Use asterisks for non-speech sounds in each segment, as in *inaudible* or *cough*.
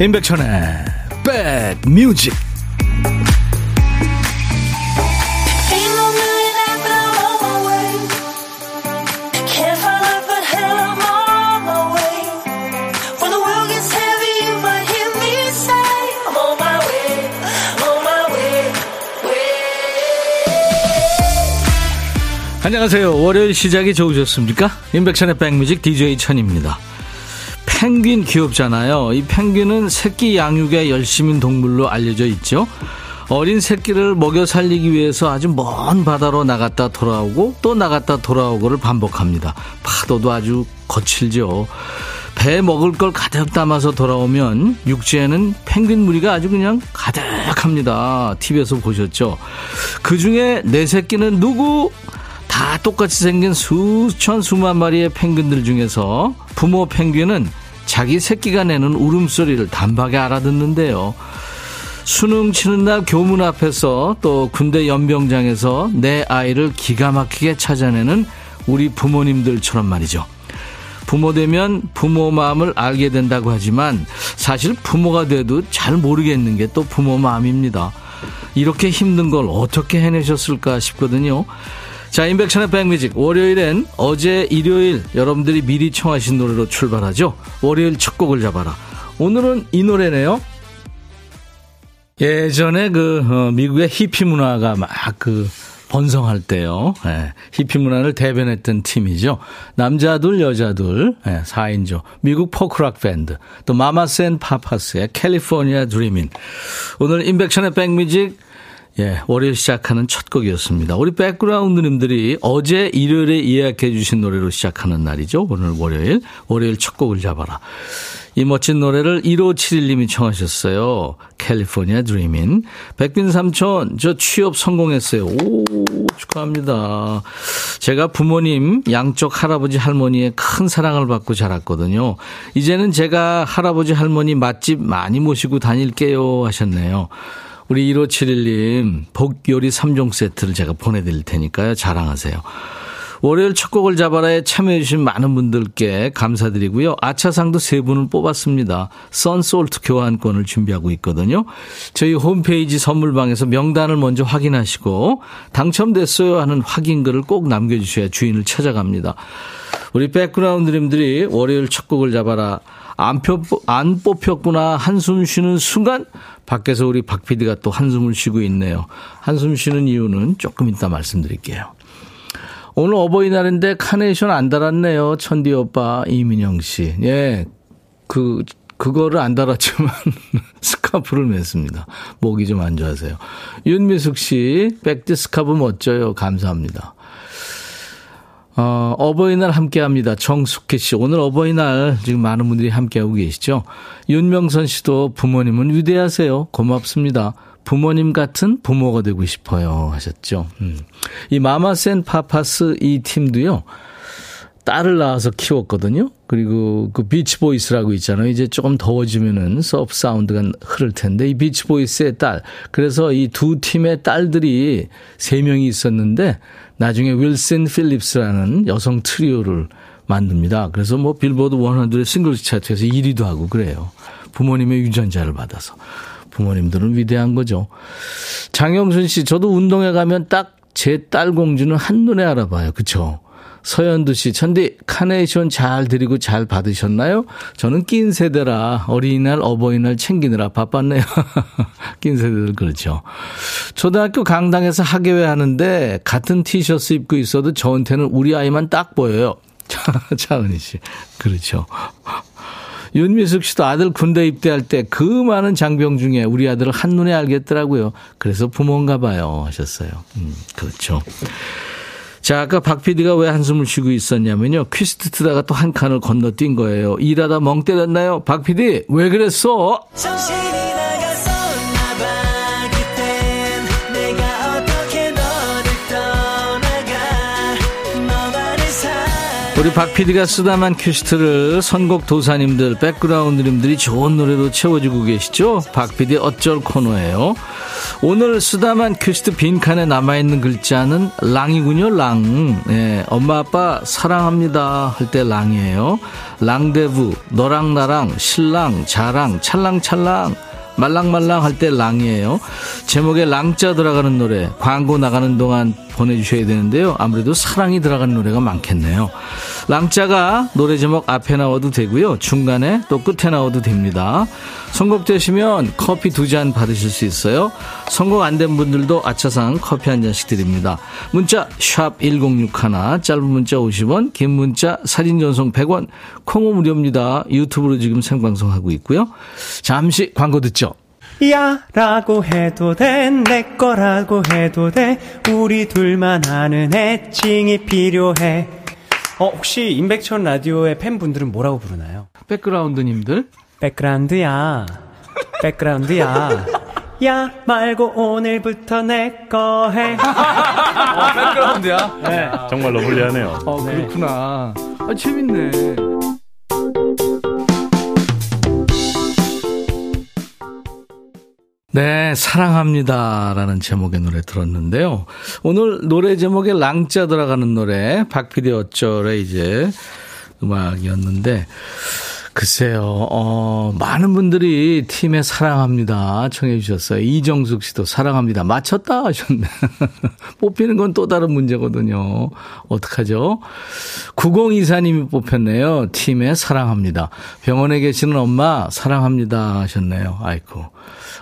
임백천의 백뮤직 안녕하세요. 월요일 시작이 좋으셨습니까? 임백천의 백뮤직 DJ 천입니다. 펭귄 귀엽잖아요. 이 펭귄은 새끼 양육에 열심인 동물로 알려져 있죠. 어린 새끼를 먹여 살리기 위해서 아주 먼 바다로 나갔다 돌아오고 또 나갔다 돌아오고를 반복합니다. 파도도 아주 거칠죠. 배 먹을 걸 가득 담아서 돌아오면 육지에는 펭귄 무리가 아주 그냥 가득합니다. TV에서 보셨죠? 그 중에 내 새끼는 누구? 다 똑같이 생긴 수천 수만 마리의 펭귄들 중에서 부모 펭귄은 자기 새끼가 내는 울음소리를 단박에 알아듣는데요. 수능 치는 날 교문 앞에서 또 군대 연병장에서 내 아이를 기가 막히게 찾아내는 우리 부모님들처럼 말이죠. 부모 되면 부모 마음을 알게 된다고 하지만 사실 부모가 돼도 잘 모르겠는 게 또 부모 마음입니다. 이렇게 힘든 걸 어떻게 해내셨을까 싶거든요. 자, 인백천의 백뮤직. 월요일엔 어제 일요일 여러분들이 미리 청하신 노래로 출발하죠. 월요일 첫 곡을 잡아라. 오늘은 이 노래네요. 예전에 그, 어, 미국의 히피 문화가 막 그, 번성할 때요. 예, 히피 문화를 대변했던 팀이죠. 남자 둘, 여자 둘, 예, 4인조. 미국 포크락 밴드. 더 마마스 앤 파파스의 California Dreamin'. 오늘 임백천의 백뮤직 예, 월요일 시작하는 첫 곡이었습니다. 우리 백그라운드님들이 어제 일요일에 예약해 주신 노래로 시작하는 날이죠. 오늘 월요일. 월요일 첫 곡을 잡아라. 이 멋진 노래를 1571님이 청하셨어요. 캘리포니아 드리민. 백빈 삼촌, 저 취업 성공했어요. 오, 축하합니다. 제가 부모님, 양쪽 할아버지, 할머니의 큰 사랑을 받고 자랐거든요. 이제는 제가 할아버지, 할머니 맛집 많이 모시고 다닐게요. 하셨네요. 우리 1571님, 복요리 3종 세트를 제가 보내드릴 테니까요. 자랑하세요. 월요일 첫 곡을 잡아라에 참여해주신 많은 분들께 감사드리고요. 아차상도 세 분을 뽑았습니다. 썬솔트 교환권을 준비하고 있거든요. 저희 홈페이지 선물방에서 명단을 먼저 확인하시고 당첨됐어요 하는 확인글을 꼭 남겨주셔야 주인을 찾아갑니다. 우리 백그라운드님들이 월요일 첫 곡을 잡아라. 안, 표, 안 뽑혔구나 한숨 쉬는 순간 밖에서 우리 박 PD가 또 한숨을 쉬고 있네요. 한숨 쉬는 이유는 조금 이따 말씀드릴게요. 오늘 어버이날인데 카네이션 안 달았네요. 천디 오빠 이민영 씨. 예. 그 그거를 안 달았지만 *laughs* 스카프를 맸습니다. 목이 좀 안 좋아서요. 윤미숙 씨, 백디 스카프 멋져요. 감사합니다. 어, 어버이날 함께 합니다. 정숙희 씨. 오늘 어버이날 지금 많은 분들이 함께하고 계시죠. 윤명선 씨도 부모님은 위대하세요. 고맙습니다. 부모님 같은 부모가 되고 싶어요. 하셨죠. 음. 이 Mamas and Papas 이 팀도요. 딸을 낳아서 키웠거든요. 그리고 그 비치보이스라고 있잖아요. 이제 조금 더워지면은 surf sound가 흐를 텐데 이 비치보이스의 딸. 그래서 이 두 팀의 딸들이 세 명이 있었는데 나중에 윌슨 필립스라는 여성 트리오를 만듭니다. 그래서 뭐 빌보드 100의 싱글 차트에서 1위도 하고 그래요. 부모님의 유전자를 받아서. 부모님들은 위대한 거죠. 장영순 씨, 저도 운동회 가면 딱 제 딸 공주는 한눈에 알아봐요. 그쵸? 서현두 씨, 천디 카네이션 잘 드리고 잘 받으셨나요? 저는 낀 세대라 어린이날, 어버이날 챙기느라 바빴네요. *laughs* 낀 세대들 그렇죠. 초등학교 강당에서 학예회 하는데 같은 티셔츠 입고 있어도 저한테는 우리 아이만 딱 보여요. *laughs* 차은희 씨, 그렇죠. 윤미숙 씨도 아들 군대 입대할 때 그 많은 장병 중에 우리 아들을 한눈에 알겠더라고요. 그래서 부모인가 봐요. 하셨어요. 음, 그렇죠. 자, 아까 박 PD가 왜 한숨을 쉬고 있었냐면요. 퀴스트 트다가 또 한 칸을 건너뛴 거예요. 일하다 멍 때렸나요? 박 PD, 왜 그랬어? 우리 박 PD가 쓰다만 큐시트를 선곡 도사님들, 백그라운드님들이 좋은 노래로 채워주고 계시죠? 박 PD 어쩔 코너예요. 오늘 쓰다만 큐시트 빈칸에 남아있는 글자는 랑이군요, 랑. 예, 엄마, 아빠 사랑합니다 할 때 랑이에요. 랑데부, 너랑 나랑, 신랑, 자랑, 찰랑찰랑. 말랑말랑 할 때 랑이에요. 제목에 랑자 들어가는 노래 광고 나가는 동안 보내주셔야 되는데요. 아무래도 사랑이 들어가는 노래가 많겠네요. 랑자가 노래 제목 앞에 나와도 되고요. 중간에 또 끝에 나와도 됩니다. 선곡되시면 커피 두 잔 받으실 수 있어요. 선곡 안된 분들도 아차상 커피 한 잔씩 드립니다. 문자 1061, 짧은 문자 50원, 긴 문자 사진 전송 100원, 콩은 무료입니다. 유튜브로 지금 생방송하고 있고요. 잠시 광고 듣죠. 야 라고 해도 돼 내 거라고 해도 돼 우리 둘만 아는 애칭이 필요해 어 혹시 임백천 라디오의 팬분들은 뭐라고 부르나요? 백그라운드님들 백그라운드야 백그라운드야 야 말고 오늘부터 내 거 해. *laughs* 어, 백그라운드야. 네. 정말로 불리하네요. 어, 그렇구나. 아, 재밌네. 네, 사랑합니다라는 제목의 노래 들었는데요. 오늘 노래 제목에 랑자 들어가는 노래 박피디 어쩔의 이제 음악이었는데 글쎄요, 어, 많은 분들이 팀에 사랑합니다. 청해 주셨어요. 이정숙 씨도 사랑합니다. 맞췄다 하셨네. *laughs* 뽑히는 건 또 다른 문제거든요. 어떡하죠? 9024님이 뽑혔네요. 팀에 사랑합니다. 병원에 계시는 엄마 사랑합니다 하셨네요. 아이고.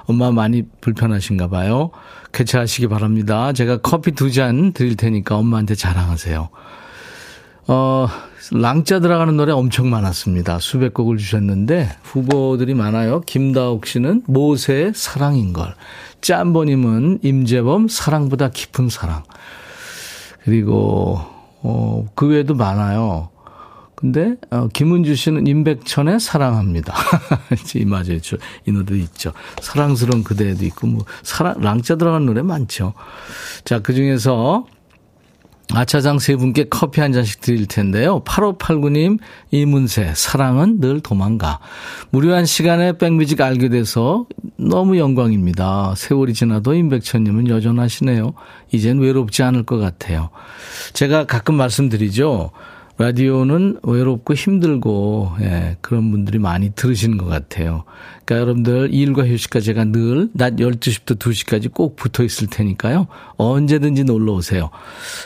엄마 많이 불편하신가 봐요. 개최하시기 바랍니다. 제가 커피 두 잔 드릴 테니까 엄마한테 자랑하세요. 어, 랑자 들어가는 노래 엄청 많았습니다. 수백 곡을 주셨는데 후보들이 많아요. 김다옥 씨는 모세의 사랑인 걸. 짬보님은 임재범 사랑보다 깊은 사랑. 그리고 어, 그 외에도 많아요. 근데 어, 김은주 씨는 임백천의 사랑합니다. 이 맞아요. 이 노래도 있죠. 사랑스러운 그대도 있고 뭐 사랑 랑자 들어간 노래 많죠. 자, 그중에서 아차장 세 분께 커피 한 잔씩 드릴 텐데요. 8589님, 이문세, 사랑은 늘 도망가. 무료한 시간에 백뮤직 알게 돼서 너무 영광입니다. 세월이 지나도 임백천님은 여전하시네요. 이젠 외롭지 않을 것 같아요. 제가 가끔 말씀드리죠. 라디오는 외롭고 힘들고, 예, 그런 분들이 많이 들으시는 것 같아요. 그러니까 여러분들 일과 휴식과 제가 늘 낮 12시부터 2시까지 꼭 붙어 있을 테니까요. 언제든지 놀러 오세요.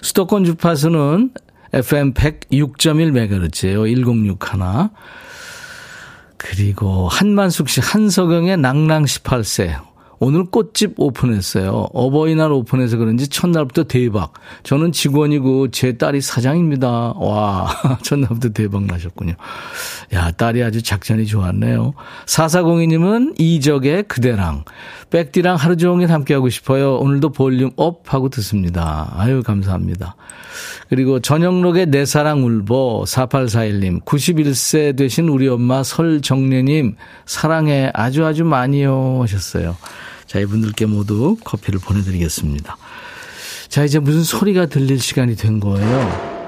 수도권 주파수는 FM 106.1MHz예요. 1061. 그리고 한만숙 씨, 한석영의 낭랑 18세. 오늘 꽃집 오픈했어요. 어버이날 오픈해서 그런지 첫날부터 대박. 저는 직원이고 제 딸이 사장입니다. 와, *laughs* 첫날부터 대박 나셨군요. 야, 딸이 아주 작전이 좋았네요. 4402님은 이적의 그대랑. 백디랑 하루 종일 함께하고 싶어요. 오늘도 volume up 하고 듣습니다. 아유, 감사합니다. 그리고 전영록의 내 사랑 울보 4841님 91세 되신 우리 엄마 설정래님 사랑해 아주 아주 많이요 하셨어요. 자, 이분들께 모두 커피를 보내드리겠습니다. 자, 이제 무슨 소리가 들릴 시간이 된 거예요.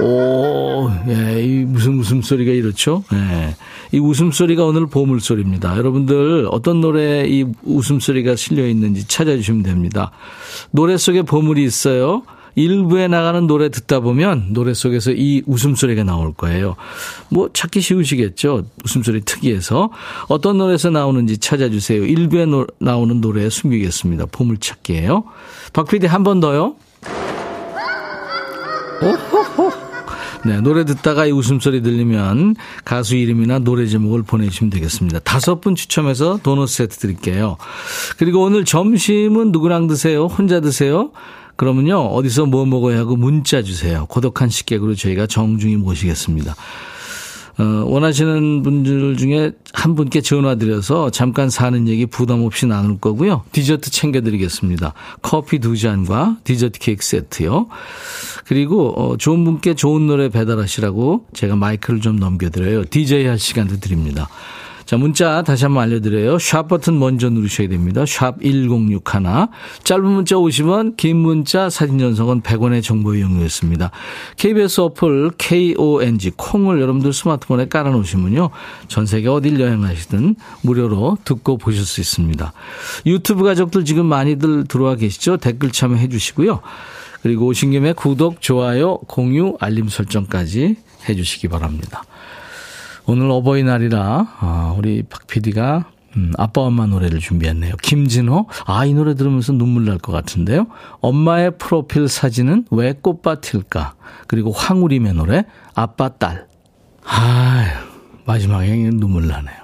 오, 예, 이 무슨 웃음소리가 이렇죠? 예. 이 웃음소리가 오늘 보물소리입니다. 여러분들 어떤 노래에 이 웃음소리가 실려 있는지 찾아주시면 됩니다. 노래 속에 보물이 있어요. 일부에 나가는 노래 듣다 보면 노래 속에서 이 웃음소리가 나올 거예요. 뭐 찾기 쉬우시겠죠? 웃음소리 특이해서. 어떤 노래에서 나오는지 찾아주세요. 일부에 노, 나오는 노래에 숨기겠습니다. 보물찾기예요. 박 PD 한 번 더요. 오호호. 네, 노래 듣다가 이 웃음소리 들리면 가수 이름이나 노래 제목을 보내주시면 되겠습니다. 다섯 분 추첨해서 도넛 세트 드릴게요. 그리고 오늘 점심은 누구랑 드세요? 혼자 드세요? 그러면요, 어디서 뭐 먹어야 하고 문자 주세요. 고독한 식객으로 저희가 정중히 모시겠습니다. 어, 원하시는 분들 중에 한 분께 전화 드려서 잠깐 사는 얘기 부담 없이 나눌 거고요. 디저트 챙겨드리겠습니다. 커피 두 잔과 디저트 케이크 세트요. 그리고 어, 좋은 분께 좋은 노래 배달하시라고 제가 마이크를 좀 넘겨드려요. DJ 할 시간도 드립니다. 자, 문자 다시 한번 알려드려요. 샵 버튼 먼저 누르셔야 됩니다. 샵 1061. 짧은 문자 50원, 긴 문자 사진 전송은 100원의 정보 이용료였습니다. KBS 어플 KONG 콩을 여러분들 스마트폰에 깔아놓으시면요. 전 세계 어딜 여행하시든 무료로 듣고 보실 수 있습니다. 유튜브 가족들 지금 많이들 들어와 계시죠? 댓글 참여해 주시고요. 그리고 오신 김에 구독, 좋아요, 공유, 알림 설정까지 해 주시기 바랍니다. 오늘 어버이날이라 아, 우리 박 PD가 음, 아빠 엄마 노래를 준비했네요. 김진호. 아, 이 노래 들으면서 눈물 날 것 같은데요. 엄마의 프로필 사진은 왜 꽃밭일까? 그리고 황우림의 노래 아빠 딸. 아, 마지막에 눈물 나네요.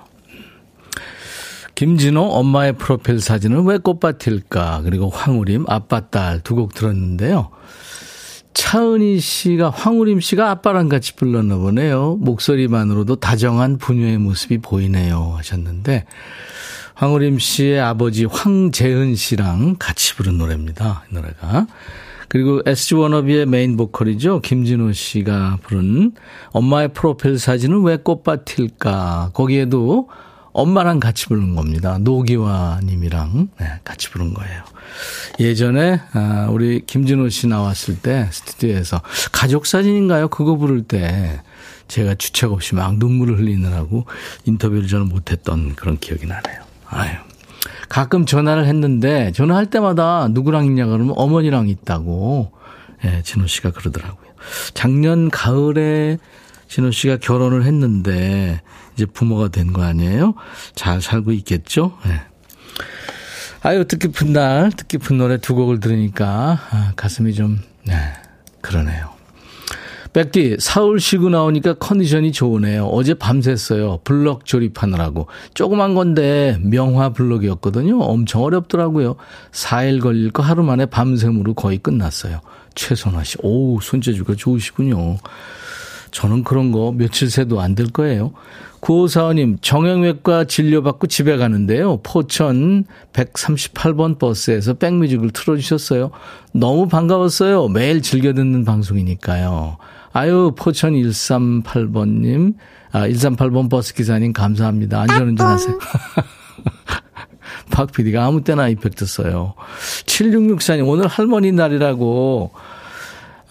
김진호 엄마의 프로필 사진은 왜 꽃밭일까? 그리고 황우림 아빠 딸 두 곡 들었는데요. 차은희 씨가 황우림 씨가 아빠랑 같이 불렀나 보네요. 목소리만으로도 다정한 부녀의 모습이 보이네요 하셨는데 황우림 씨의 아버지 황재은 씨랑 같이 부른 노래입니다. 이 노래가. 그리고 SG 워너비의 메인 보컬이죠. 김진호 씨가 부른 엄마의 프로필 사진은 왜 꽃밭일까? 거기에도 엄마랑 같이 부른 겁니다. 노기화 님이랑 네, 같이 부른 거예요. 예전에 아, 우리 김진호 씨 나왔을 때 스튜디오에서 가족 사진인가요? 그거 부를 때 제가 주책 없이 막 눈물을 흘리느라고 인터뷰를 저는 못했던 그런 기억이 나네요. 아유. 가끔 전화를 했는데 전화할 때마다 누구랑 있냐 그러면 어머니랑 있다고 예, 진호 씨가 그러더라고요. 작년 가을에 진호 씨가 결혼을 했는데 이제 부모가 된 거 아니에요? 잘 살고 있겠죠? 예. 아유, 뜻깊은 날, 뜻깊은 노래 두 곡을 들으니까 아, 가슴이 좀, 네, 그러네요. 백디, 서울 쉬고 나오니까 컨디션이 좋으네요. 어제 밤샜어요. 블럭 조립하느라고. 조그만 건데 명화 블럭이었거든요. 엄청 어렵더라고요. 4일 걸릴 거 하루 만에 밤샘으로 거의 끝났어요. 최선화 씨. 오, 손재주가 좋으시군요. 저는 그런 거 며칠 새도 안 될 거예요. 9545님, 정형외과 진료받고 집에 가는데요. 포천 138번 버스에서 백뮤직을 틀어주셨어요. 너무 반가웠어요. 매일 즐겨 듣는 방송이니까요. 아유, 포천 138번님, 아, 138번 버스 기사님 감사합니다. 안전운전 하세요. *laughs* 박 PD가 아무 때나 이펙트 써요. 7664님, 오늘 할머니 날이라고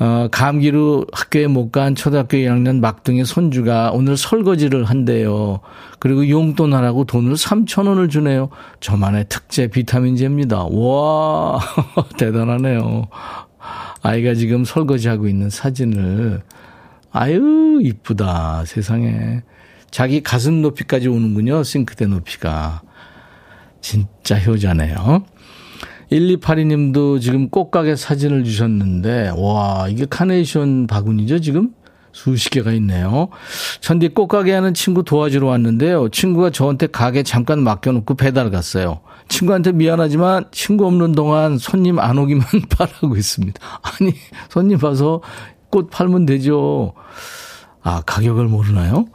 어, 감기로 학교에 못 간 초등학교 1학년 막둥이 손주가 오늘 설거지를 한대요. 그리고 용돈 하라고 돈을 3천 원을 주네요. 저만의 특제 비타민제입니다. 와, *laughs* 대단하네요. 아이가 지금 설거지하고 있는 사진을 아유 이쁘다 세상에 자기 가슴 높이까지 오는군요 싱크대 높이가 진짜 효자네요. 1282님도 지금 꽃가게 사진을 주셨는데, 와, 이게 카네이션 바구니죠, 지금? 수십 개가 있네요. 천디 꽃가게 하는 친구 도와주러 왔는데요. 친구가 저한테 가게 잠깐 맡겨놓고 배달 갔어요. 친구한테 미안하지만 친구 없는 동안 손님 안 오기만 *laughs* 바라고 있습니다. 아니, 손님 와서 꽃 팔면 되죠. 아, 가격을 모르나요?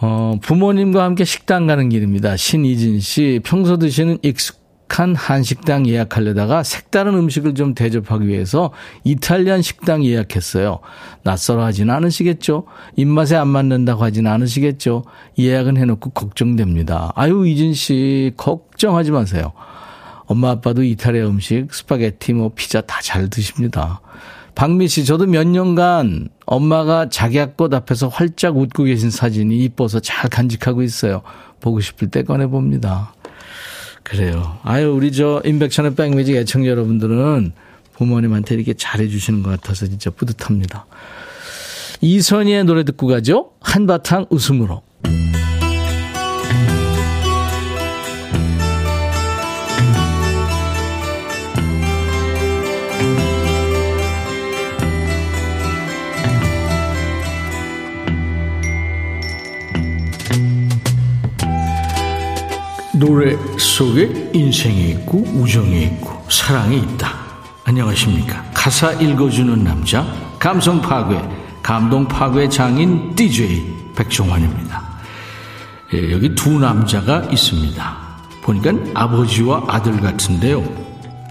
어, 부모님과 함께 식당 가는 길입니다. 신이진 씨, 평소 드시는 익숙 익숙한 한식당 예약하려다가 색다른 음식을 좀 대접하기 위해서 이탈리안 식당 예약했어요. 낯설어 하진 않으시겠죠? 입맛에 안 맞는다고 하진 않으시겠죠? 예약은 해놓고 걱정됩니다. 아유, 이진 씨, 걱정하지 마세요. 엄마 아빠도 이탈리아 음식, 스파게티, 뭐 피자 다 잘 드십니다. 박미 씨, 저도 몇 년간 엄마가 작약꽃 앞에서 활짝 웃고 계신 사진이 이뻐서 잘 간직하고 있어요. 보고 싶을 때 꺼내봅니다. 그래요. 아유, 우리 저 인백천의 백뮤직 애청자 여러분들은 부모님한테 이렇게 잘해주시는 것 같아서 진짜 뿌듯합니다. 이선희의 노래 듣고 가죠. 한바탕 웃음으로. 노래 속에 인생이 있고 우정이 있고 사랑이 있다. 안녕하십니까. 가사 읽어주는 남자, 감성 파괴, 감동 파괴 장인 DJ 백종환입니다. 예, 여기 두 남자가 있습니다. 보니까 아버지와 아들 같은데요.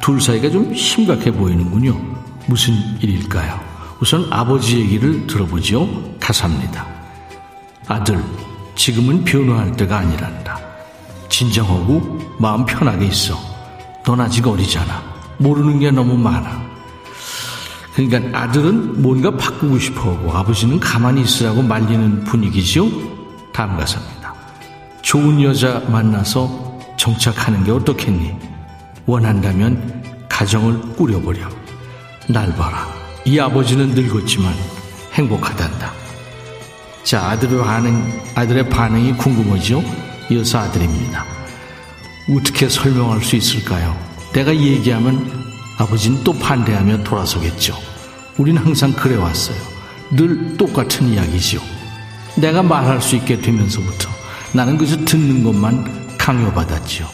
둘 사이가 좀 심각해 보이는군요. 무슨 일일까요? 우선 아버지 얘기를 들어보죠. 가사입니다. 아들, 지금은 변호할 때가 아니란다. 진정하고 마음 편하게 있어. 넌 아직 어리잖아. 모르는 게 너무 많아. 그러니까 아들은 뭔가 바꾸고 싶어 하고 아버지는 가만히 있으라고 말리는 분위기죠. 다음 가사입니다. 좋은 여자 만나서 정착하는 게 어떻겠니? 원한다면 가정을 꾸려버려. 날 봐라. 이 아버지는 늙었지만 행복하단다. 자, 아들의 반응, 아들의 반응이 궁금하죠? 이 어서 아들입니다. 어떻게 설명할 수 있을까요? 내가 얘기하면 아버지는 또 반대하며 돌아서겠죠. 우린 항상 그래왔어요. 늘 똑같은 이야기죠. 내가 말할 수 있게 되면서부터 나는 그저 듣는 것만 강요받았죠.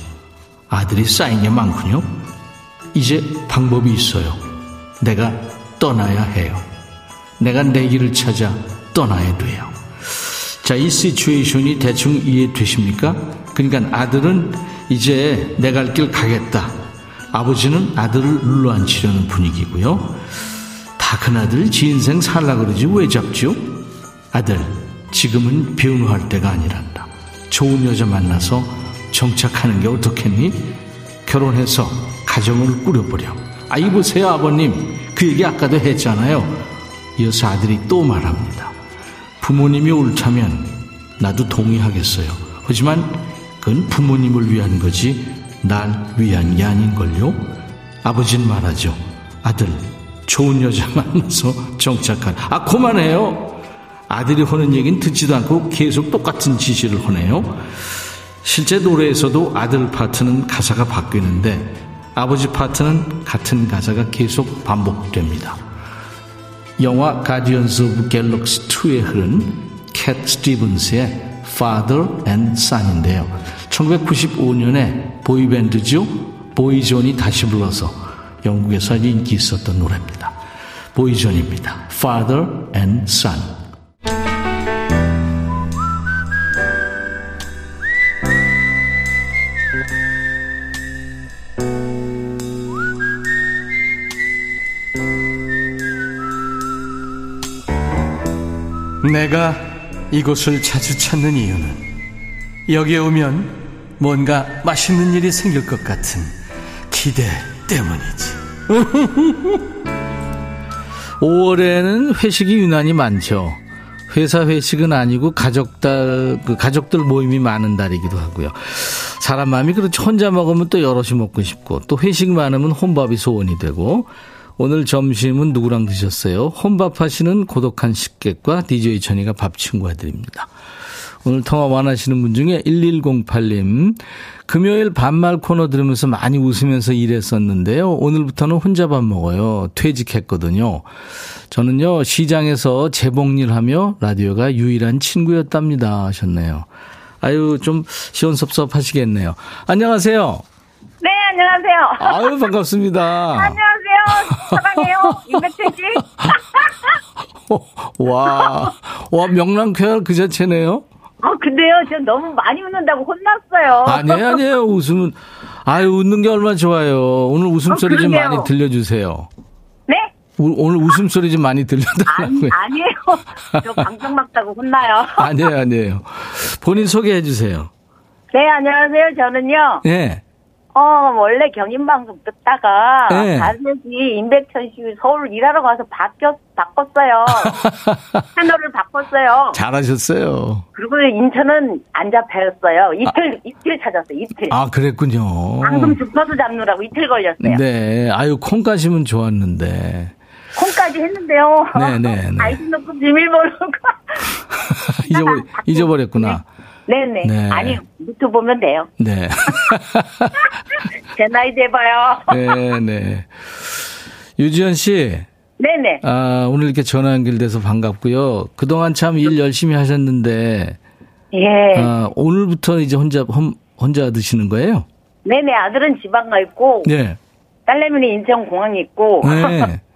아들이 쌓인 게 많군요. 이제 방법이 있어요. 내가 떠나야 해요. 내가 내 길을 찾아 떠나야 돼요. 자, 이 시츄에이션이 대충 이해되십니까? 그러니까 아들은 이제 내 갈 길 가겠다. 아버지는 아들을 눌러앉히려는 분위기고요. 다 큰아들 지 인생 살라 그러지 왜 잡죠? 아들, 지금은 변호할 때가 아니란다. 좋은 여자 만나서 정착하는 게 어떻겠니? 결혼해서 가정을 꾸려버려. 아, 이 보세요, 아버님. 그 얘기 아까도 했잖아요. 이어서 아들이 또 말합니다. 부모님이 옳다면 나도 동의하겠어요. 하지만 그건 부모님을 위한 거지 날 위한 게 아닌걸요. 아버지는 말하죠. 아들, 좋은 여자 만나서 정착한. 아, 그만해요. 아들이 하는 얘기는 듣지도 않고 계속 똑같은 지시를 하네요. 실제 노래에서도 아들 파트는 가사가 바뀌는데 아버지 파트는 같은 가사가 계속 반복됩니다. 영화 Guardians of Galaxy 2에 흐른 캣 스티븐스의 Father and Son인데요. 1995년에 보이밴드죠. 보이존이 다시 불러서 영국에서 인기 있었던 노래입니다. 보이존입니다. Father and Son. 내가 이곳을 자주 찾는 이유는 여기에 오면 뭔가 맛있는 일이 생길 것 같은 기대 때문이지. *laughs* 5월에는 회식이 유난히 많죠. 회사 회식은 아니고 가족들, 그 가족들 모임이 많은 달이기도 하고요. 사람 마음이 그렇죠. 혼자 먹으면 또 여럿이 먹고 싶고, 또 회식 많으면 혼밥이 소원이 되고, 오늘 점심은 누구랑 드셨어요? 혼밥 하시는 고독한 식객과 DJ 천이가 밥 친구해 드립니다. 오늘 통화 원하시는 분 중에 1108님, 금요일 반말 코너 들으면서 많이 웃으면서 일했었는데요. 오늘부터는 혼자 밥 먹어요. 퇴직했거든요. 저는요, 시장에서 재봉일 하며 라디오가 유일한 친구였답니다. 하셨네요. 아유, 좀 시원섭섭 하시겠네요. 안녕하세요. 네, 안녕하세요. 아유, 반갑습니다. *laughs* 안녕하세요. 사랑해요. 임백천 씨. *laughs* 와, 와, 명랑쾌활 그 자체네요. 아, 근데요, 저 너무 많이 웃는다고 혼났어요. 아니에요, 아니에요. 웃으면, 아유, 웃는 게 얼마나 좋아요. 오늘 웃음소리 어, 좀. 많이 들려주세요. 네? 오- 오늘 웃음소리 좀 많이 아니, 들려달라고요. 아니 에요. 저 방송 막다고 혼나요. *laughs* 아니에요, 아니에요. 본인 소개해 주세요. 네, 안녕하세요. 저는요, 예. 어, 원래 경인방송 듣다가, 네. 다섯시 임백천 씨 서울 일하러 가서 바뀌었, 바꿨어요. *laughs* 채널을 바꿨어요. 잘하셨어요. 그리고 인천은 안 잡혔어요. 이틀, 이틀 찾았어요, 이틀. 아, 그랬군요. 방금 주파수 잡느라고 이틀 걸렸어요. 네. 아유, 콩가시면 좋았는데. 콩까지 했는데요. 네, 네, 네. *laughs* 아이디 넣고 비밀번호가. *laughs* 잊어버, 잊어버렸구나. 네네. 네. 아니, 유튜브 보면 돼요. 네. *laughs* 제 나이 돼봐요. 네, 네. 유지연 씨. 네네. 아, 오늘 이렇게 전화 연결돼서 반갑고요. 그동안 참 일 열심히 하셨는데, 예. 아, 오늘부터 이제 혼자, 혼, 혼자 드시는 거예요? 네네. 아들은 지방 가 있고, 네. 딸내미는 인천 공항에 있고. 네. *laughs*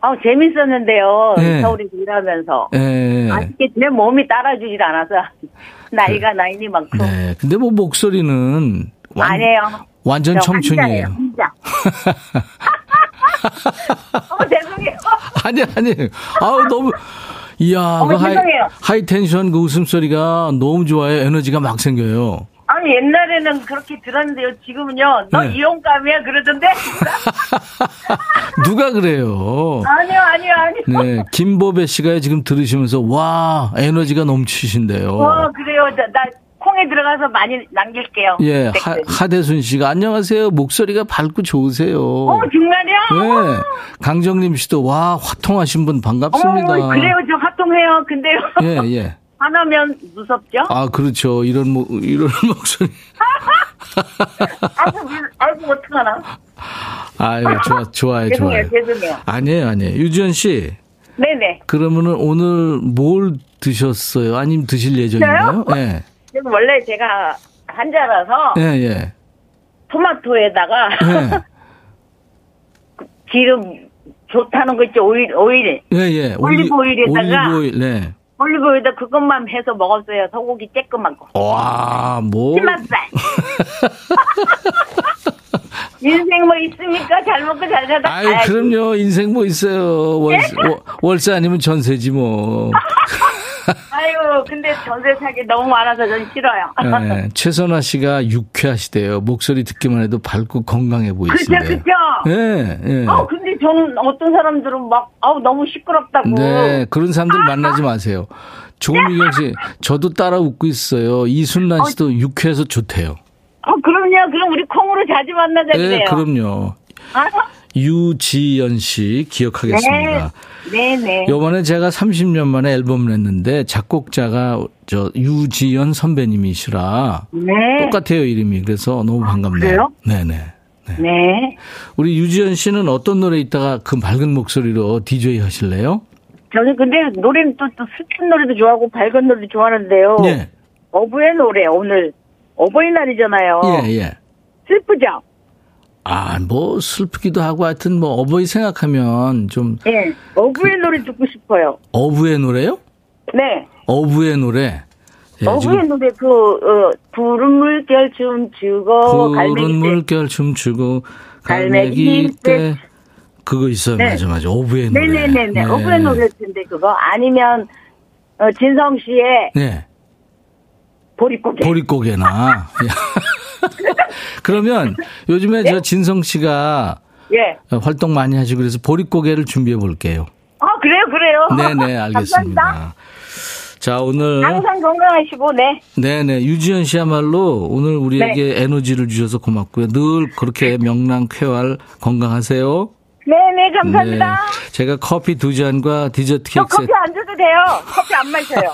아우, 재밌었는데요. 네. 서울에서 일하면서. 네. 아쉽게 내 몸이 따라주질 않아서. *laughs* 나이가 나이니만큼. 네. 근데 뭐 목소리는 완, 아니에요. 완전 저 청춘이에요. 혼자. *laughs* *laughs* 어, 죄송해요. 아니, 아니. 아우, 너무. 이야, 어머, 그 high, 죄송해요. high tension 그 웃음소리가 너무 좋아요. 에너지가 막 생겨요. 아니 옛날에는 그렇게 들었는데요. 지금은요. 너 네. 이용감이야 그러던데. *laughs* 누가 그래요? 아니요, 아니요, 아니요. 네, 김보배 씨가 지금 들으시면서 와 에너지가 넘치신데요. 어, 그래요. 나, 나 콩에 들어가서 많이 남길게요. 예, 하. 하대순 씨가 안녕하세요. 목소리가 밝고 좋으세요. 어, 정말이요? 네, 강정림 씨도 와 화통하신 분 반갑습니다. 어, 그래요. 저 화통해요. 근데요. 예, 예. 화나면 무섭죠? 아 그렇죠. 이런 목 이런 *laughs* 목소리. 아이고, 미- 아이고, 어떡하나. 아유 좋아 좋아요 좋아요. 죄송해요, 죄송해요. 아니에요 아니에요. 유지연 씨 네네. 그러면은 오늘 뭘 드셨어요? 아니면 드실 예정인가요? 예, 지금 원래 제가 환자라서 예, 예. 토마토에다가 예. *laughs* 기름 좋다는 거 있죠. 오일, 오일. 예, 예. 올리브 오일에다가 올리브 오일, 네. 올리브오일에다 그것만 해서 먹었어요. 소고기 쬐끔한 거. 와, 뭐. 치맛살. *laughs* *laughs* 인생 뭐 있습니까? 잘 먹고 잘 살다 아유, 가야지. 그럼요. 인생 뭐 있어요. 월세, 월- 월세 아니면 전세지 뭐. *laughs* 아유, 근데 전세 사기 너무 많아서 전 싫어요. 예, *laughs* 최선화 씨가 유쾌하시대요. 목소리 듣기만 해도 밝고 건강해 그죠, 보이신데. 그죠? 예, 예. 어, 근데 저는 어떤 사람들은 막, 아우, 너무 시끄럽다고. 네, 그런 사람들 만나지 마세요. 조미경 씨, 저도 따라 웃고 있어요. 이순란 씨도 유쾌해서 좋대요. 어, 그럼요. 그럼 우리 콩으로 자주 만나자 네, 그래요. 그럼요. 아, 유지연 씨 기억하겠습니다. 네, 네. 요번에 제가 30년 만에 앨범을 냈는데 작곡자가 저 유지연 선배님이시라 네. 똑같아요 이름이 그래서 너무 반갑네요. 그래요? 네네. 네. 우리 유지연 씨는 어떤 노래 있다가 그 맑은 목소리로 DJ 하실래요? 저는 근데 노래는 또, 또 슬픈 노래도 좋아하고 밝은 노래도 좋아하는데요. 예. 어부의 노래, 오늘 어버이날이잖아요. 예, 예. 슬프죠? 아, 뭐 슬프기도 하고 하여튼 뭐 어버이 생각하면 좀 예. 어부의 노래 듣고 싶어요. 어부의 노래요? 네. 어부의 노래. 예, 어부의 노래 그, 어, 푸른 물결 춤추고, 푸른 때. 물결 춤추고 갈매기 갈매기 때. 때 그거 있어요. 네. 맞아 맞아. 어부의 노래. 네네네네. 어부의 노래 텐데 그거. 아니면, 어, 진성 씨의 네. 보릿고개. 보릿고개나. *laughs* 그러면 요즘에 네? 저 진성 씨가 예. 활동 많이 하시고 그래서 보릿고개를 준비해 볼게요. 아, 그래요, 그래요. 네네, *laughs* 알겠습니다. 감사합니다. 자, 오늘. 항상 건강하시고, 네. 네네. 유지연 씨야말로 오늘 우리에게 에너지를 주셔서 고맙고요. 늘 그렇게 명랑, 쾌활, 건강하세요. 네네, 감사합니다. 네. 제가 커피 두 잔과 디저트 저 케이크 세트. 커피 안 줘도 돼요. 커피 안 마셔요.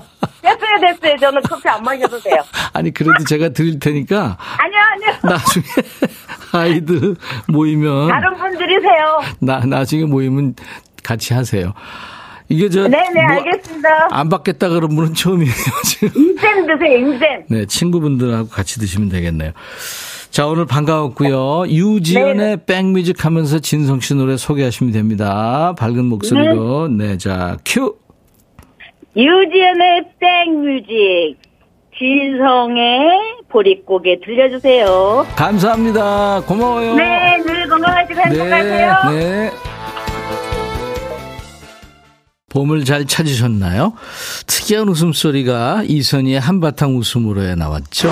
*laughs* 됐어요, 됐어요. 저는 커피 안 마셔도 돼요. 아니, 그래도 제가 드릴 테니까 아니요, 아니요. 나중에 *laughs* 아이들 모이면. 다른 분들이세요. 나, 나중에 모이면 같이 하세요. 이게 저. 네네, 뭐 알겠습니다. 안 받겠다 그런 분은 처음이에요, *laughs* 지금. 인센 드세요, 인센. 네, 친구분들하고 같이 드시면 되겠네요. 자, 오늘 반가웠고요. 유지연의 백뮤직 하면서 진성 씨 노래 소개하시면 됩니다. 밝은 목소리로. 네, 자, 큐! 유지연의 백뮤직. 진성의 보릿고개 들려주세요. 감사합니다. 고마워요. 네, 늘 건강하시고 네, 행복하세요. 네. 봄을 잘 찾으셨나요? 특이한 웃음소리가 이선희의 한바탕 웃음으로 나왔죠.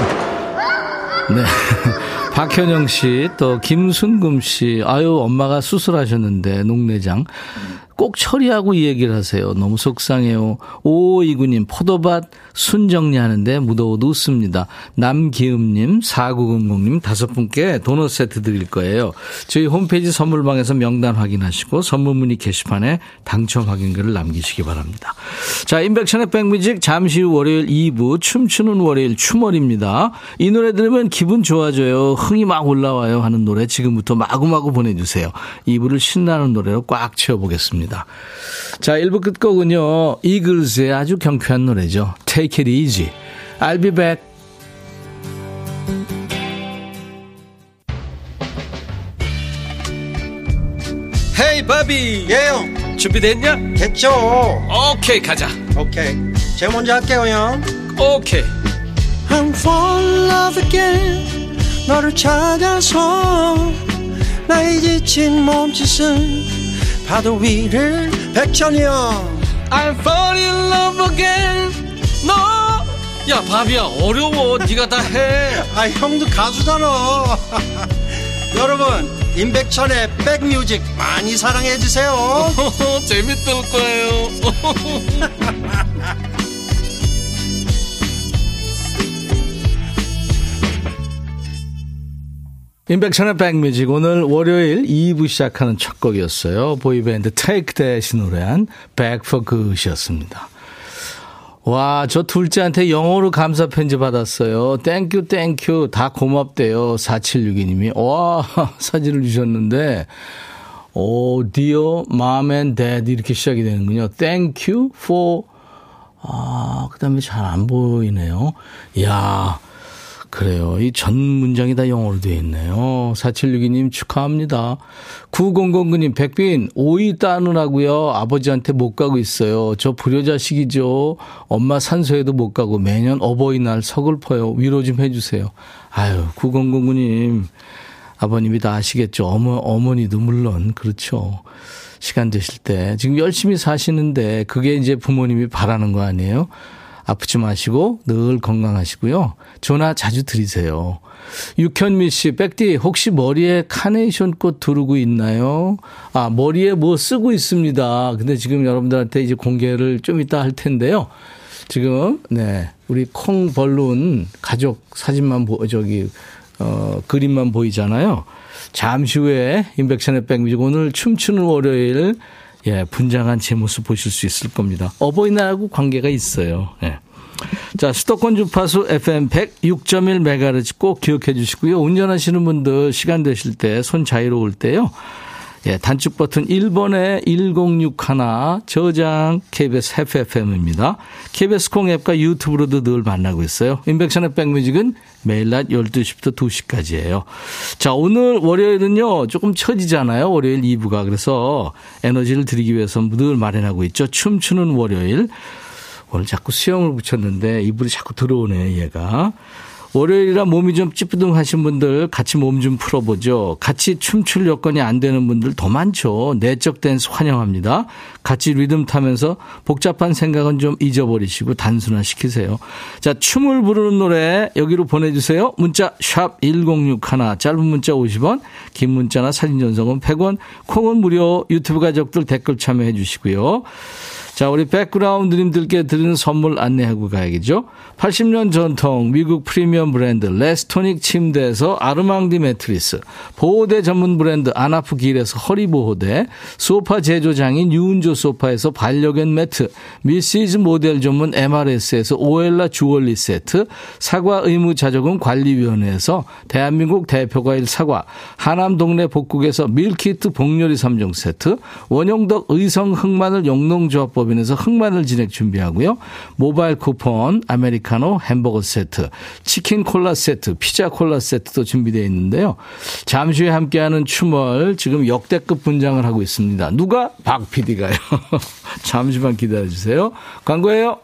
네. *laughs* 박현영 씨, 또 김순금 씨, 아유, 엄마가 수술하셨는데, 녹내장. 꼭 처리하고 이 얘기를 하세요. 너무 속상해요. 오이구님, 포도밭 순 정리하는데 무더워도 웃습니다. 남기음님, 4900님, 다섯 분께 도넛 세트 드릴 거예요. 저희 홈페이지 선물방에서 명단 확인하시고 선물 문의 게시판에 당첨 확인글을 남기시기 바랍니다. 자, 인백션의 백뮤직 잠시 후 월요일 2부 춤추는 월요일 추월입니다. 이 노래 들으면 기분 좋아져요. 흥이 막 올라와요 하는 노래 지금부터 마구마구 보내주세요. 2부를 신나는 노래로 꽉 채워보겠습니다. 자, 1부 끝곡은요. 이글스의 아주 경쾌한 노래죠. Take it easy. I'll be back. 헤이 바비 예영 준비됐냐? 됐죠 오케이 가자 오케이 제가 먼저 할게요 형 오케이 I'm fall in love again 너를 찾아서 나의 지친 몸짓은 파도 위를 백천이 형 I'm fall in love again. 너야 바비야 어려워. 네가 다 해. *laughs* 아 형도 가수잖아. *laughs* 여러분 임백천의 백뮤직 많이 사랑해 주세요. *laughs* 재밌을 거예요 임백천의 백뮤직 오늘 월요일 2부 시작하는 첫 곡이었어요. 보이밴드 Take That이 노래한 Good이었습니다. 와, 저 둘째한테 영어로 감사 편지 받았어요. Thank you, thank you. 다 고맙대요. 4762님이. 와, *laughs* 사진을 주셨는데, 오, dear mom and dad 이렇게 시작이 되는군요. Thank you for, 아, 그 다음에 잘 안 보이네요. 이야, 그래요. 이 전 문장이 다 영어로 되어 있네요. 4762님 축하합니다. 9009님, 백빈, 오이 따느라고요. 아버지한테 못 가고 있어요. 저 불효자식이죠. 엄마 산소에도 못 가고 매년 어버이날 서글퍼요. 위로 좀 해주세요. 아유, 9009님. 아버님이 다 아시겠죠. 어머, 어머니도 물론, 그렇죠. 시간 되실 때. 지금 열심히 사시는데, 그게 이제 부모님이 바라는 거 아니에요? 아프지 마시고 늘 건강하시고요. 전화 자주 드리세요. 육현미 씨, 백디, 혹시 머리에 카네이션 꽃 두르고 있나요? 아, 머리에 뭐 쓰고 있습니다. 근데 지금 여러분들한테 이제 공개를 좀 이따 할 텐데요. 지금, 네, 우리 콩벌룬 가족 사진만 보, 저기, 어, 그림만 보이잖아요. 잠시 후에 인백션의 백뮤직 오늘 춤추는 월요일 예, 분장한 제 모습 보실 수 있을 겁니다. 어버이날하고 관계가 있어요. 예. 자, 수도권 주파수 FM 106.1MHz 꼭 기억해 주시고요. 운전하시는 분들 시간 되실 때 손 자유로울 때요. 예, 단축 버튼 1번에 1061 저장 KBS FFM입니다. KBS 콩 앱과 유튜브로도 늘 만나고 있어요. 인백션의 백뮤직은 매일 낮 12시부터 2시까지예요. 자, 오늘 월요일은요. 조금 처지잖아요. 월요일 2부가. 그래서 에너지를 드리기 위해서 늘 마련하고 있죠. 춤추는 월요일. 오늘 자꾸 수영을 붙였는데 이불이 자꾸 들어오네, 얘가. 월요일이라 몸이 좀 찌뿌둥하신 분들 같이 몸 좀 풀어보죠. 같이 춤출 여건이 안 되는 분들 더 많죠. 내적 댄스 환영합니다. 같이 리듬 타면서 복잡한 생각은 좀 잊어버리시고 단순화시키세요. 자, 춤을 부르는 노래 여기로 보내주세요. 문자 샵 1061, 짧은 문자 50원, 긴 문자나 사진 전송은 100원, 콩은 무료, 유튜브 가족들 댓글 참여해 주시고요. 자, 우리 백그라운드님들께 드리는 선물 안내하고 가야겠죠. 80년 전통 미국 프리미엄 브랜드 레스토닉 침대에서 아르망디 매트리스, 보호대 전문 브랜드 아나프 길에서 허리보호대, 소파 제조장인 유운조 소파에서 반려견 매트, 미시즈 모델 전문 MRS에서 오엘라 주얼리 세트, 사과 의무자조금 관리위원회에서 대한민국 대표과일 사과, 하남 동네 복국에서 밀키트 복요리 3종 세트, 원용덕 의성 흑마늘 영농조합 법인에서 흑마늘 진액 준비하고요. 모바일 쿠폰, 아메리카노 햄버거 세트, 치킨 콜라 세트, 피자 콜라 세트도 준비되어 있는데요. 잠시 후에 함께하는 춤을 지금 역대급 분장을 하고 있습니다. 누가? 박 PD가요. *laughs* 잠시만 기다려주세요. 광고예요.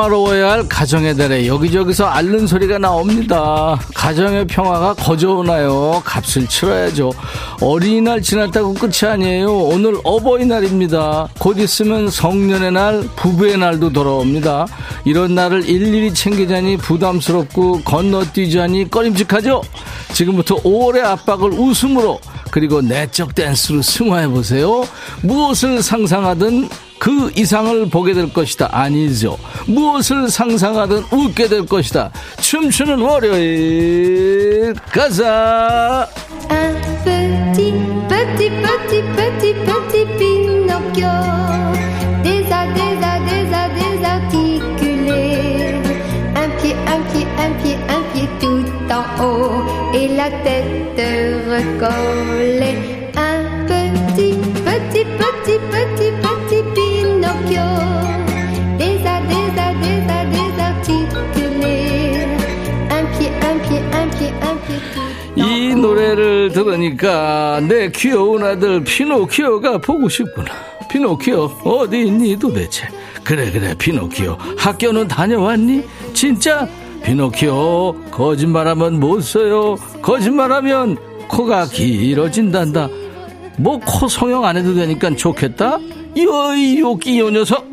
평화로워야 할 가정의 달에 여기저기서 앓는 소리가 나옵니다. 가정의 평화가 거저오나요? 값을 치러야죠. 어린이날 지났다고 끝이 아니에요. 오늘 어버이날입니다. 곧 있으면 성년의 날, 부부의 날도 돌아옵니다. 이런 날을 일일이 챙기자니 부담스럽고 건너뛰자니 꺼림칙하죠? 지금부터 5월의 압박을 웃음으로 그리고 내적 댄스로 승화해보세요. 무엇을 상상하든 그 이상을 보게 될 것이다. 아니죠. 무엇을 상상하든 웃게 될 것이다. 춤추는 월요일 가자. Un petit, petit, petit, 이 노래를 들으니까 내 귀여운 아들 피노키오가 보고 싶구나. 피노키오 어디 있니 도대체? 그래 그래 피노키오 학교는 다녀왔니? 진짜? 피노키오 거짓말하면 못 써요. 거짓말하면 코가 길어진단다. 뭐 코 성형 안 해도 되니까 좋겠다. 요이 요끼 요 녀석.